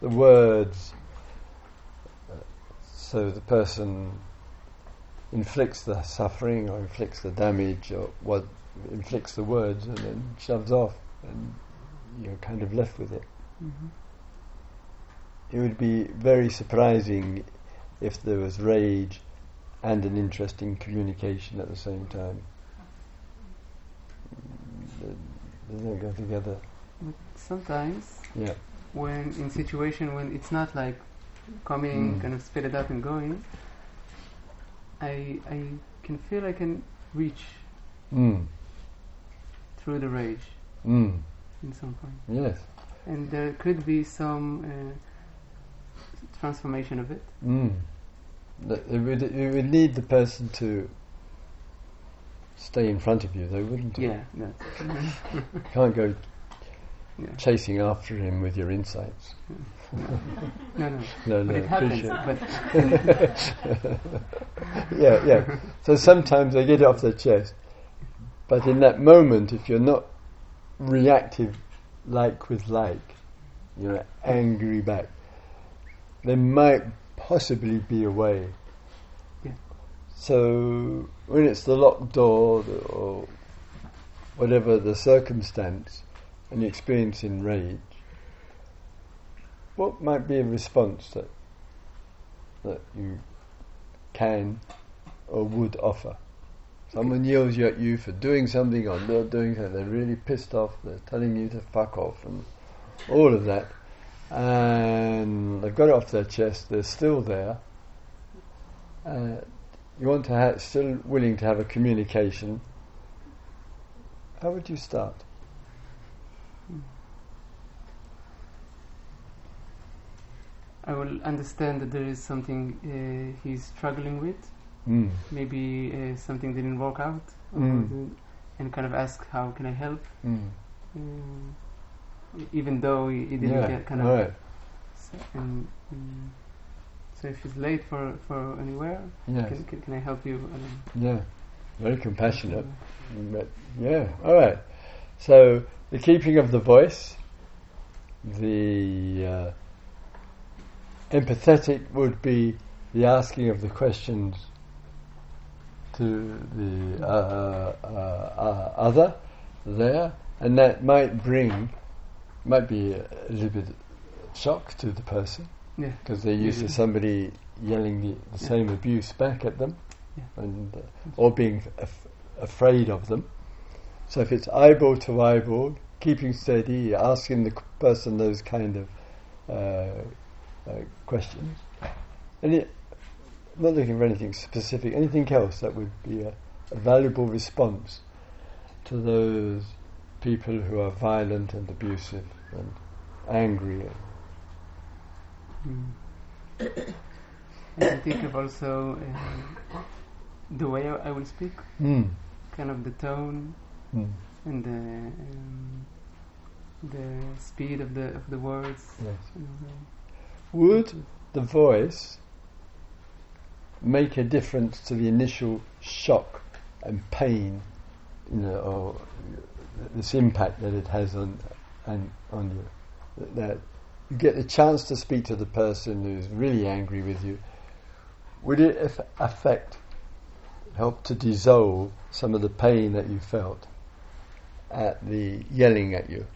the words. Uh, so the person inflicts the suffering or inflicts the damage or what inflicts the words and then shoves off and you're kind of left with it. Mhm. It would be very surprising if there was rage and an interest in communication at the same time. They don't go together. But sometimes Yeah. when in situation when it's not like coming Mm. kind of spit it up and going I I can feel I can reach Mm. through the rage Mm. in some point Yes. and there could be some uh, transformation of it Mm. It would, it would need the person to stay in front of you, though, wouldn't it? yeah no. You [laughs] can't go yeah chasing after him with your insights. [laughs] no no No, no, but it happens [laughs] yeah, yeah. So sometimes they get it off their chest, but in that moment, if you're not reactive, like with like, you know, angry back, there might possibly be a way. Yeah. So when it's the locked door or whatever the circumstance, and you experience in rage, what might be a response that that you can or would offer. Someone yells at you for doing something or not doing something, they're really pissed off, they're telling you to fuck off and all of that. And they've got it off their chest, they're still there. Uh, you want to ha- still willing to have a communication. How would you start? I will understand that there is something uh, he's struggling with Mm. maybe uh, something didn't work out Mm. and kind of ask how can I help Mm. Even though he, he didn't Yeah, get kind of right. s- and, um, so if he's late for for anywhere Yes. can, can, can I help you Yeah. Very compassionate. But, yeah, all right. So the keeping of the voice, the uh, empathetic would be the asking of the questions to the uh, uh, uh, other there, and that might bring, might be a, little bit shock to the person yeah because they're used to Mhm. somebody yelling the, the Yeah. same abuse back at them, Yeah. and uh, or being af- afraid of them. So if it's eyeball to eyeball, keeping steady, asking the person those kind of uh, uh, questions, and it, not looking for anything specific, anything else that would be a, a valuable response to those people who are violent and abusive and angry. Mm. I think of also um, the way I, I will speak Mm. kind of the tone Mm. and the um, the speed of the of the words Yes. and, uh, Would the voice make a difference to the initial shock and pain you know, or this impact that it has on and on you. That, you get the chance to speak to the person who's really angry with you. Would it affect, help to dissolve some of the pain that you felt at the yelling at you?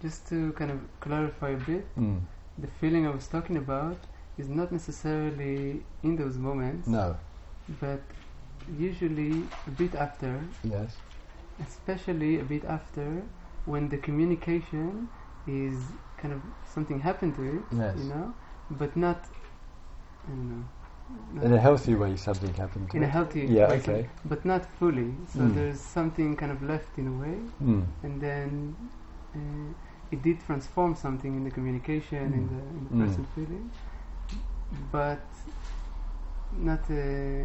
Just to kind of clarify a bit, Mm. the feeling I was talking about is not necessarily in those moments, No. but usually a bit after, Yes. Especially a bit after when the communication is kind of something happened to it, Yes. you know, but not, I don't know, not In a healthy way, something happened to in a it. healthy Yeah, way, okay. but not fully. So Mm. there's something kind of left in a way, Mm. and then uh, it did transform something in the communication in Mm. the, in the Mm. person feeling, but not uh, uh,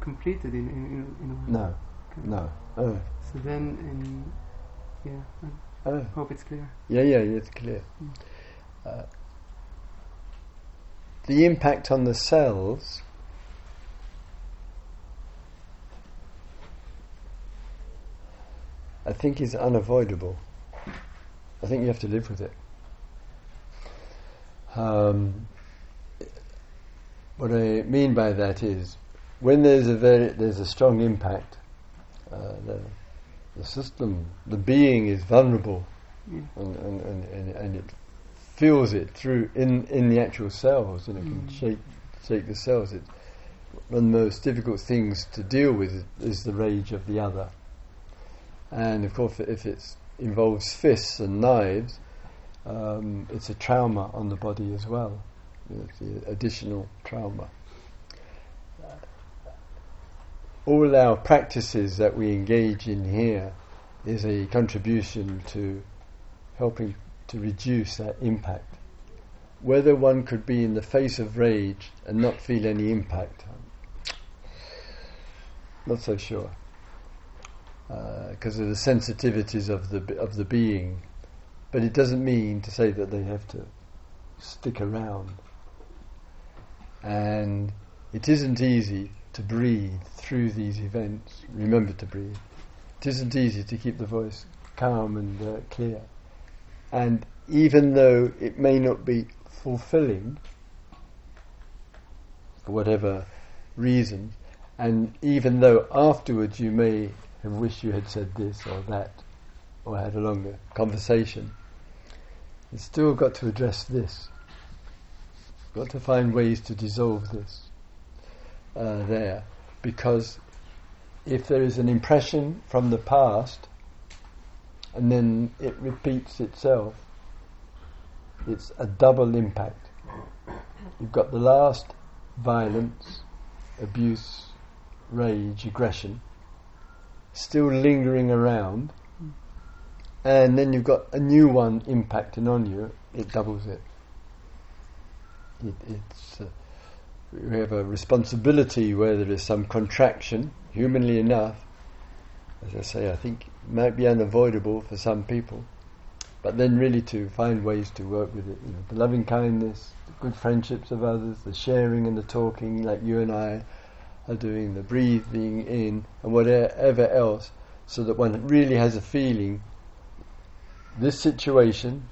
completed in, in, in, in a way. No. No. Oh. So then, in, yeah, I Oh. hope it's clear. Yeah, yeah, it's clear. Mm. Uh, the impact on the cells I think is unavoidable. I think you have to live with it. Um, what I mean by that is when there's a very there's a strong impact, uh, the, the system, the being is vulnerable Yeah. and, and, and, and, it feels it through in, in the actual cells and it can Mm. shake shake the cells. It, one of the most difficult things to deal with is, is the rage of the other. And of course, if it involves fists and knives, um, it's a trauma on the body as well. It's the additional trauma. All our practices that we engage in here is a contribution to helping to reduce that impact. Whether one could be in the face of rage and not feel any impact, not so sure, uh, because of the sensitivities of the of the being. But it doesn't mean to say that they have to stick around. And it isn't easy to breathe through these events. Remember to breathe. It isn't easy to keep the voice calm and uh, clear. And even though it may not be fulfilling, for whatever reason, and even though afterwards you may have wished you had said this or that, or had a longer conversation, you've still got to address this. Got to find ways to dissolve this uh, there, because if there is an impression from the past and then it repeats itself, it's a double impact. You've got the last violence, abuse, rage, aggression still lingering around, and then you've got a new one impacting on you, it doubles it. it it's, uh, we have a responsibility where there is some contraction, humanly enough, as I say, I think might be unavoidable for some people, but then really to find ways to work with it. You know, the loving kindness, the good friendships of others, the sharing and the talking, like you and I are doing, the breathing in, and whatever else, so that one really has a feeling. This situation,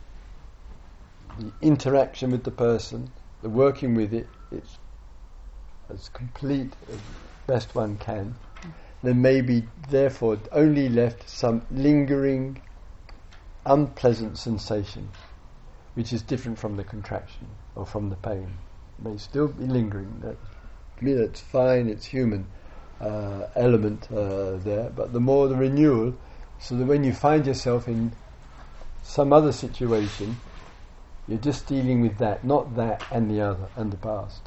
the interaction with the person, the working with it, it's as complete as best one can. There may be, therefore, only left some lingering, unpleasant sensation, which is different from the contraction or from the pain. It may still be lingering. That, to me, that's fine. It's human uh, element uh, there, but the more the renewal, so that when you find yourself in some other situation, you're just dealing with that, not that and the other and the past.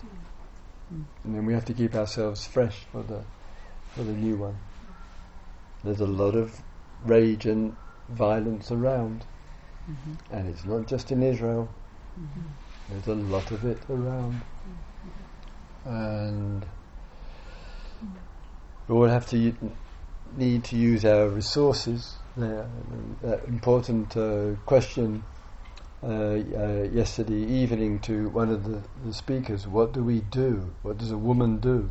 And then we have to keep ourselves fresh for the for the new one. There's a lot of rage and violence around, Mm-hmm. and it's not just in Israel. There's a lot of it around, and we all have to u- need to use our resources there. That important uh, question uh, uh, yesterday evening to one of the, the speakers: What do we do? What does a woman do?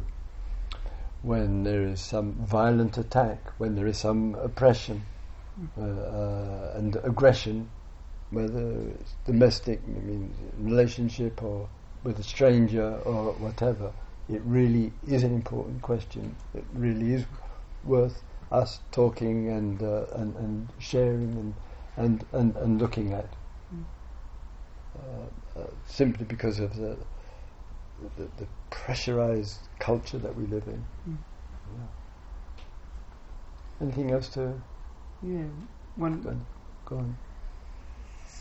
when there is some violent attack, when there is some oppression uh, uh, and aggression, whether it's domestic, I mean, relationship or with a stranger or whatever, it really is an important question. It really is worth us talking and uh, and, and sharing and and, and, and looking at. Uh, uh, simply because of the, the, the pressurized culture that we live in. Mm. Yeah. Anything else to Yeah. One. go on? Go on.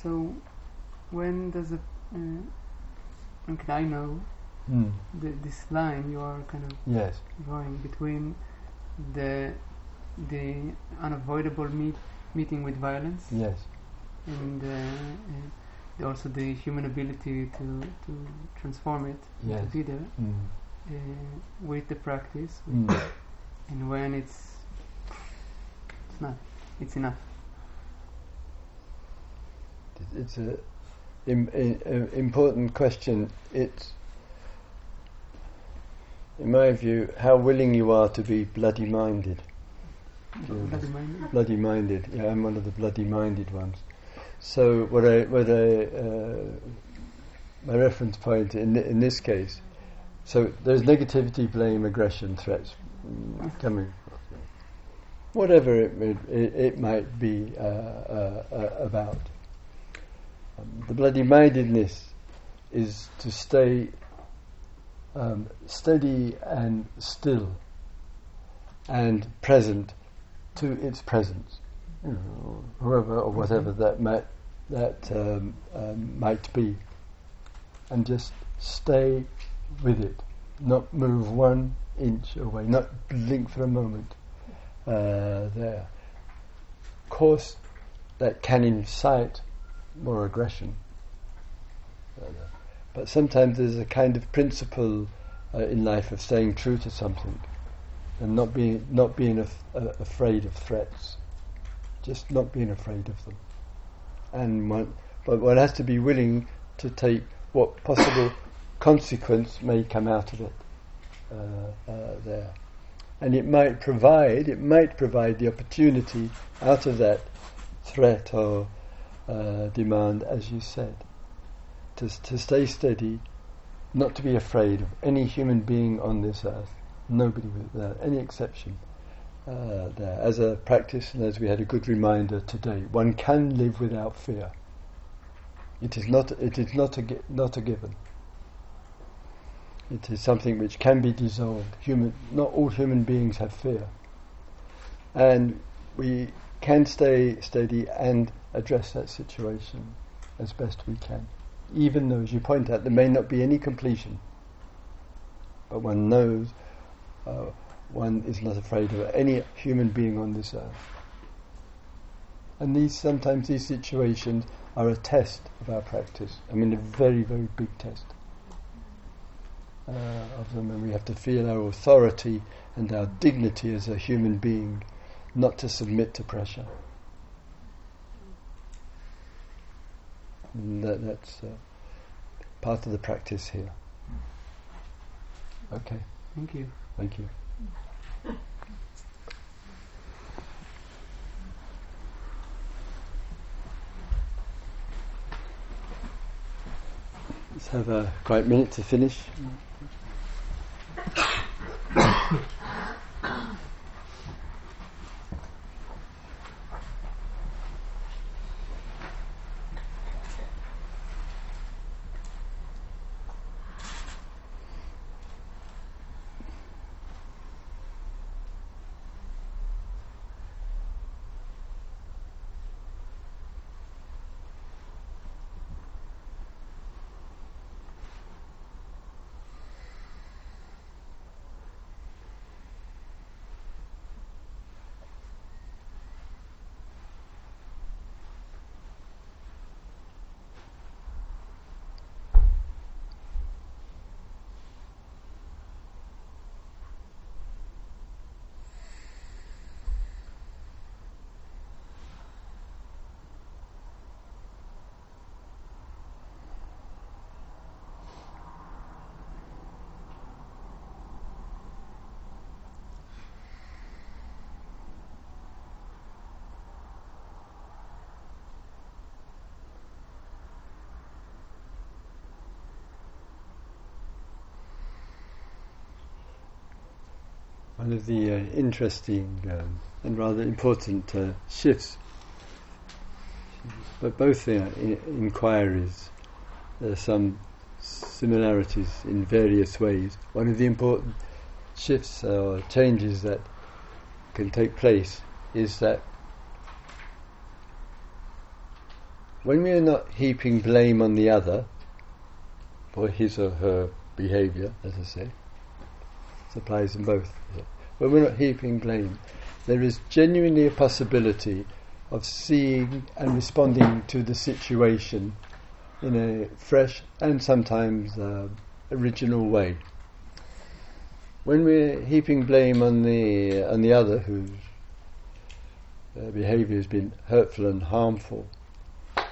So, when does a uh, can I know Mm. the, this line you are kind of Yes. drawing between the the unavoidable meet, meeting with violence Yes. and uh, uh, also the human ability to to transform it Yes. to be there Mm. uh, with the practice Mm. and when it's it's not it's enough It's a im, i- important question. It's, in my view, how willing you are to be bloody minded. Bloody mind Bloody minded. Yeah, I'm one of the bloody minded ones. So what I what I uh, my reference point in in this case. So there's negativity, blame, aggression, threats coming. Whatever it it, it, it might be uh, uh, uh, about. Um, the bloody mindedness is to stay um, steady and still and present to its presence, you know, whoever or whatever that might that um, um, might be, and just stay with it, not move one inch away, not blink for a moment. Uh, there. Of course, that can incite more aggression, Uh, but sometimes there's a kind of principle uh, in life of staying true to something and not being not being af- uh, afraid of threats, just not being afraid of them, and one, but one has to be willing to take what possible consequence may come out of it uh, uh, there, and it might provide it might provide the opportunity out of that threat or uh, demand, as you said, to to stay steady, not to be afraid of any human being on this earth. Nobody without any exception uh, there. As a practice, and as we had a good reminder today, one can live without fear. It is not. It is not a not a given. It is something which can be dissolved. Human. Not all human beings have fear, and we can stay steady and address that situation as best we can, even though, as you point out, there may not be any completion. But one knows uh, one is not afraid of any human being on this earth. And these sometimes these situations are a test of our practice. I mean, a very very big test uh, of them, and we have to feel our authority and our dignity as a human being, not to submit to pressure. And that, that's uh, part of the practice here. Okay. thank you Thank you. Let's have a quiet minute to finish. One of the uh, interesting um, and rather important uh, shifts. But both the uh, inquiries, there are some similarities in various ways. One of the important shifts or changes that can take place is that when we are not heaping blame on the other for his or her behavior, as I say, applies in both. When we're not heaping blame, there is genuinely a possibility of seeing and responding to the situation in a fresh and sometimes uh, original way. When we're heaping blame on the on the other whose uh, behaviour has been hurtful and harmful,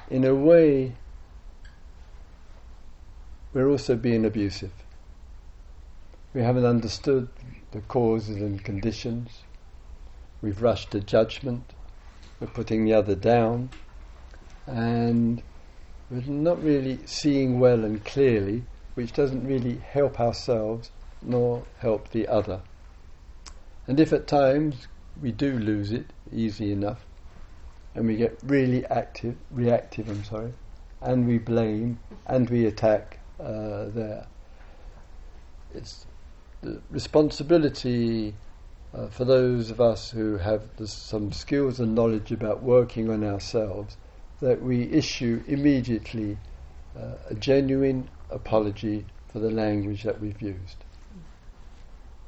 in a way, we're also being abusive. We haven't understood the causes and conditions. We've rushed to judgment. We're putting the other down. And we're not really seeing well and clearly, which doesn't really help ourselves nor help the other. And if at times we do lose it easy enough, and we get really active, reactive, I'm sorry, and we blame and we attack uh, there. It's the responsibility uh, for those of us who have some skills and knowledge about working on ourselves that we issue immediately uh, a genuine apology for the language that we've used.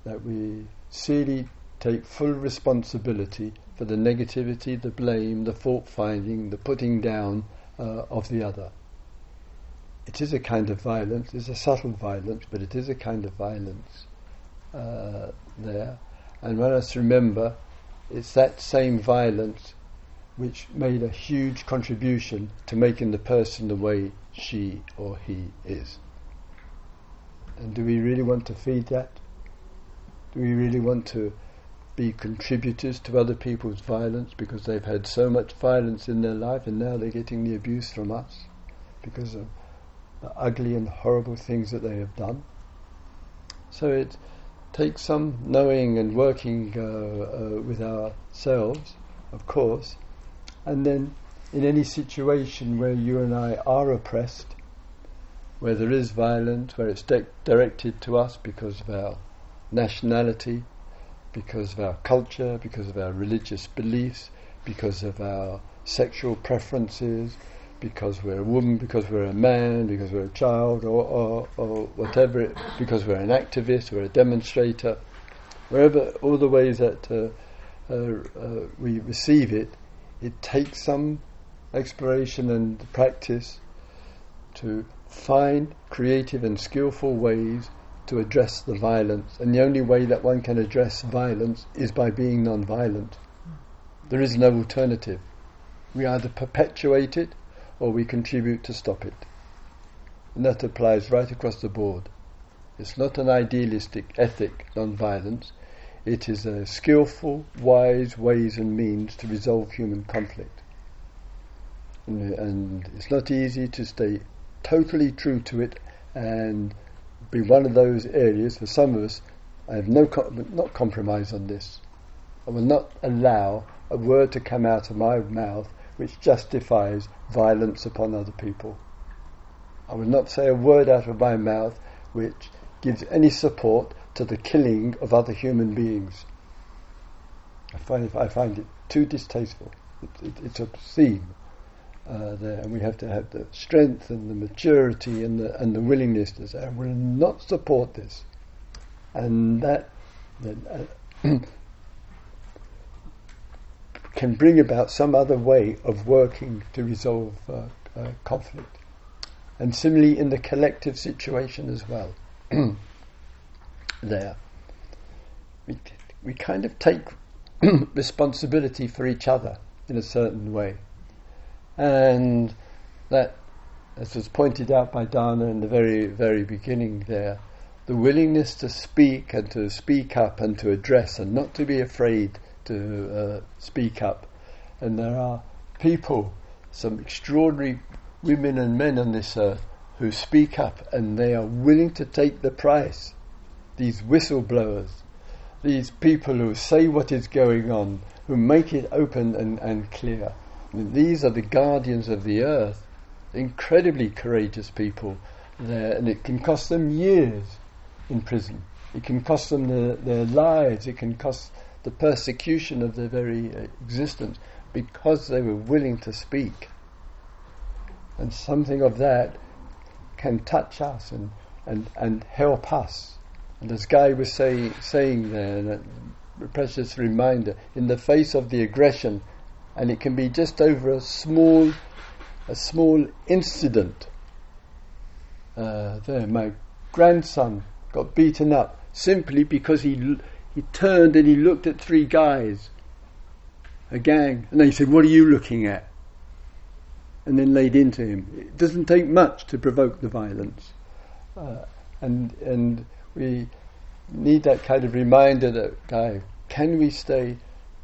That we really take full responsibility for the negativity, the blame, the fault finding, the putting down uh, of the other. It is a kind of violence, it's a subtle violence, but it is a kind of violence there. And let us remember, it's that same violence which made a huge contribution to making the person the way she or he is. And do we really want to feed that? Do we really want to be contributors to other people's violence because they've had so much violence in their life and now they're getting the abuse from us because of the ugly and horrible things that they have done. So it takes some knowing and working uh, uh, with ourselves, of course, and then in any situation where you and I are oppressed, where there is violence, where it's de- directed to us because of our nationality, because of our culture, because of our religious beliefs, because of our sexual preferences, because we're a woman, because we're a man, because we're a child, or, or, or whatever, it, because we're an activist, we're a demonstrator, wherever, all the ways that uh, uh, uh, we receive it, it takes some exploration and practice to find creative and skillful ways to address the violence, and the only way that one can address violence is by being non-violent. There is no alternative. We either perpetuate it or we contribute to stop it. And that applies right across the board. It's not an idealistic ethic, non-violence. It is a skillful, wise ways and means to resolve human conflict. And, and it's not easy to stay totally true to it and be one of those areas for some of us. I have no com- not compromise on this. I will not allow a word to come out of my mouth which justifies violence upon other people. I will not say a word out of my mouth which gives any support to the killing of other human beings. I find, I find it too distasteful. It, it, it's obscene uh, there, and we have to have the strength and the maturity and the and the willingness to say, "I will not support this," and that, that uh, [clears throat] can bring about some other way of working to resolve uh, uh conflict, and similarly in the collective situation as well. [clears throat] there, we we kind of take [clears throat] responsibility for each other in a certain way. And that, as was pointed out by Dana in the very, very beginning there, the willingness to speak and to speak up and to address and not to be afraid to uh, speak up. And there are people, some extraordinary women and men on this earth, who speak up and they are willing to take the price. These whistleblowers, these people who say what is going on, who make it open and, and clear. These are the guardians of the earth, incredibly courageous people there, and it can cost them years in prison. It can cost them their, their lives, it can cost the persecution of their very uh, existence because they were willing to speak. And something of that can touch us and, and, and help us. And as Guy was say, saying there, a precious reminder, in the face of the aggression, and it can be just over a small, a small incident. Uh, there, my grandson got beaten up simply because he he turned and he looked at three guys, a gang, and they said, "What are you looking at?" And then laid into him. It doesn't take much to provoke the violence, uh, and and we need that kind of reminder that guy. Can we stay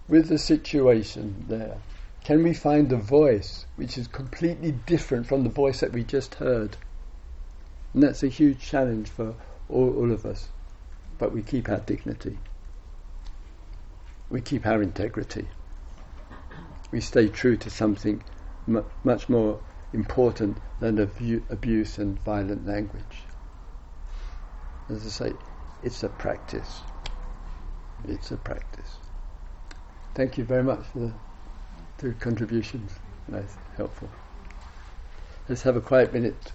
with the situation there? Can we find a voice which is completely different from the voice that we just heard? And that's a huge challenge for all, all of us. But we keep our dignity. We keep our integrity. We stay true to something mu- much more important than abu- abuse and violent language. As I say, it's a practice. It's a practice. Thank you very much for the two contributions. Nice, helpful. Let's have a quiet minute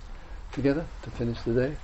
together to finish the day.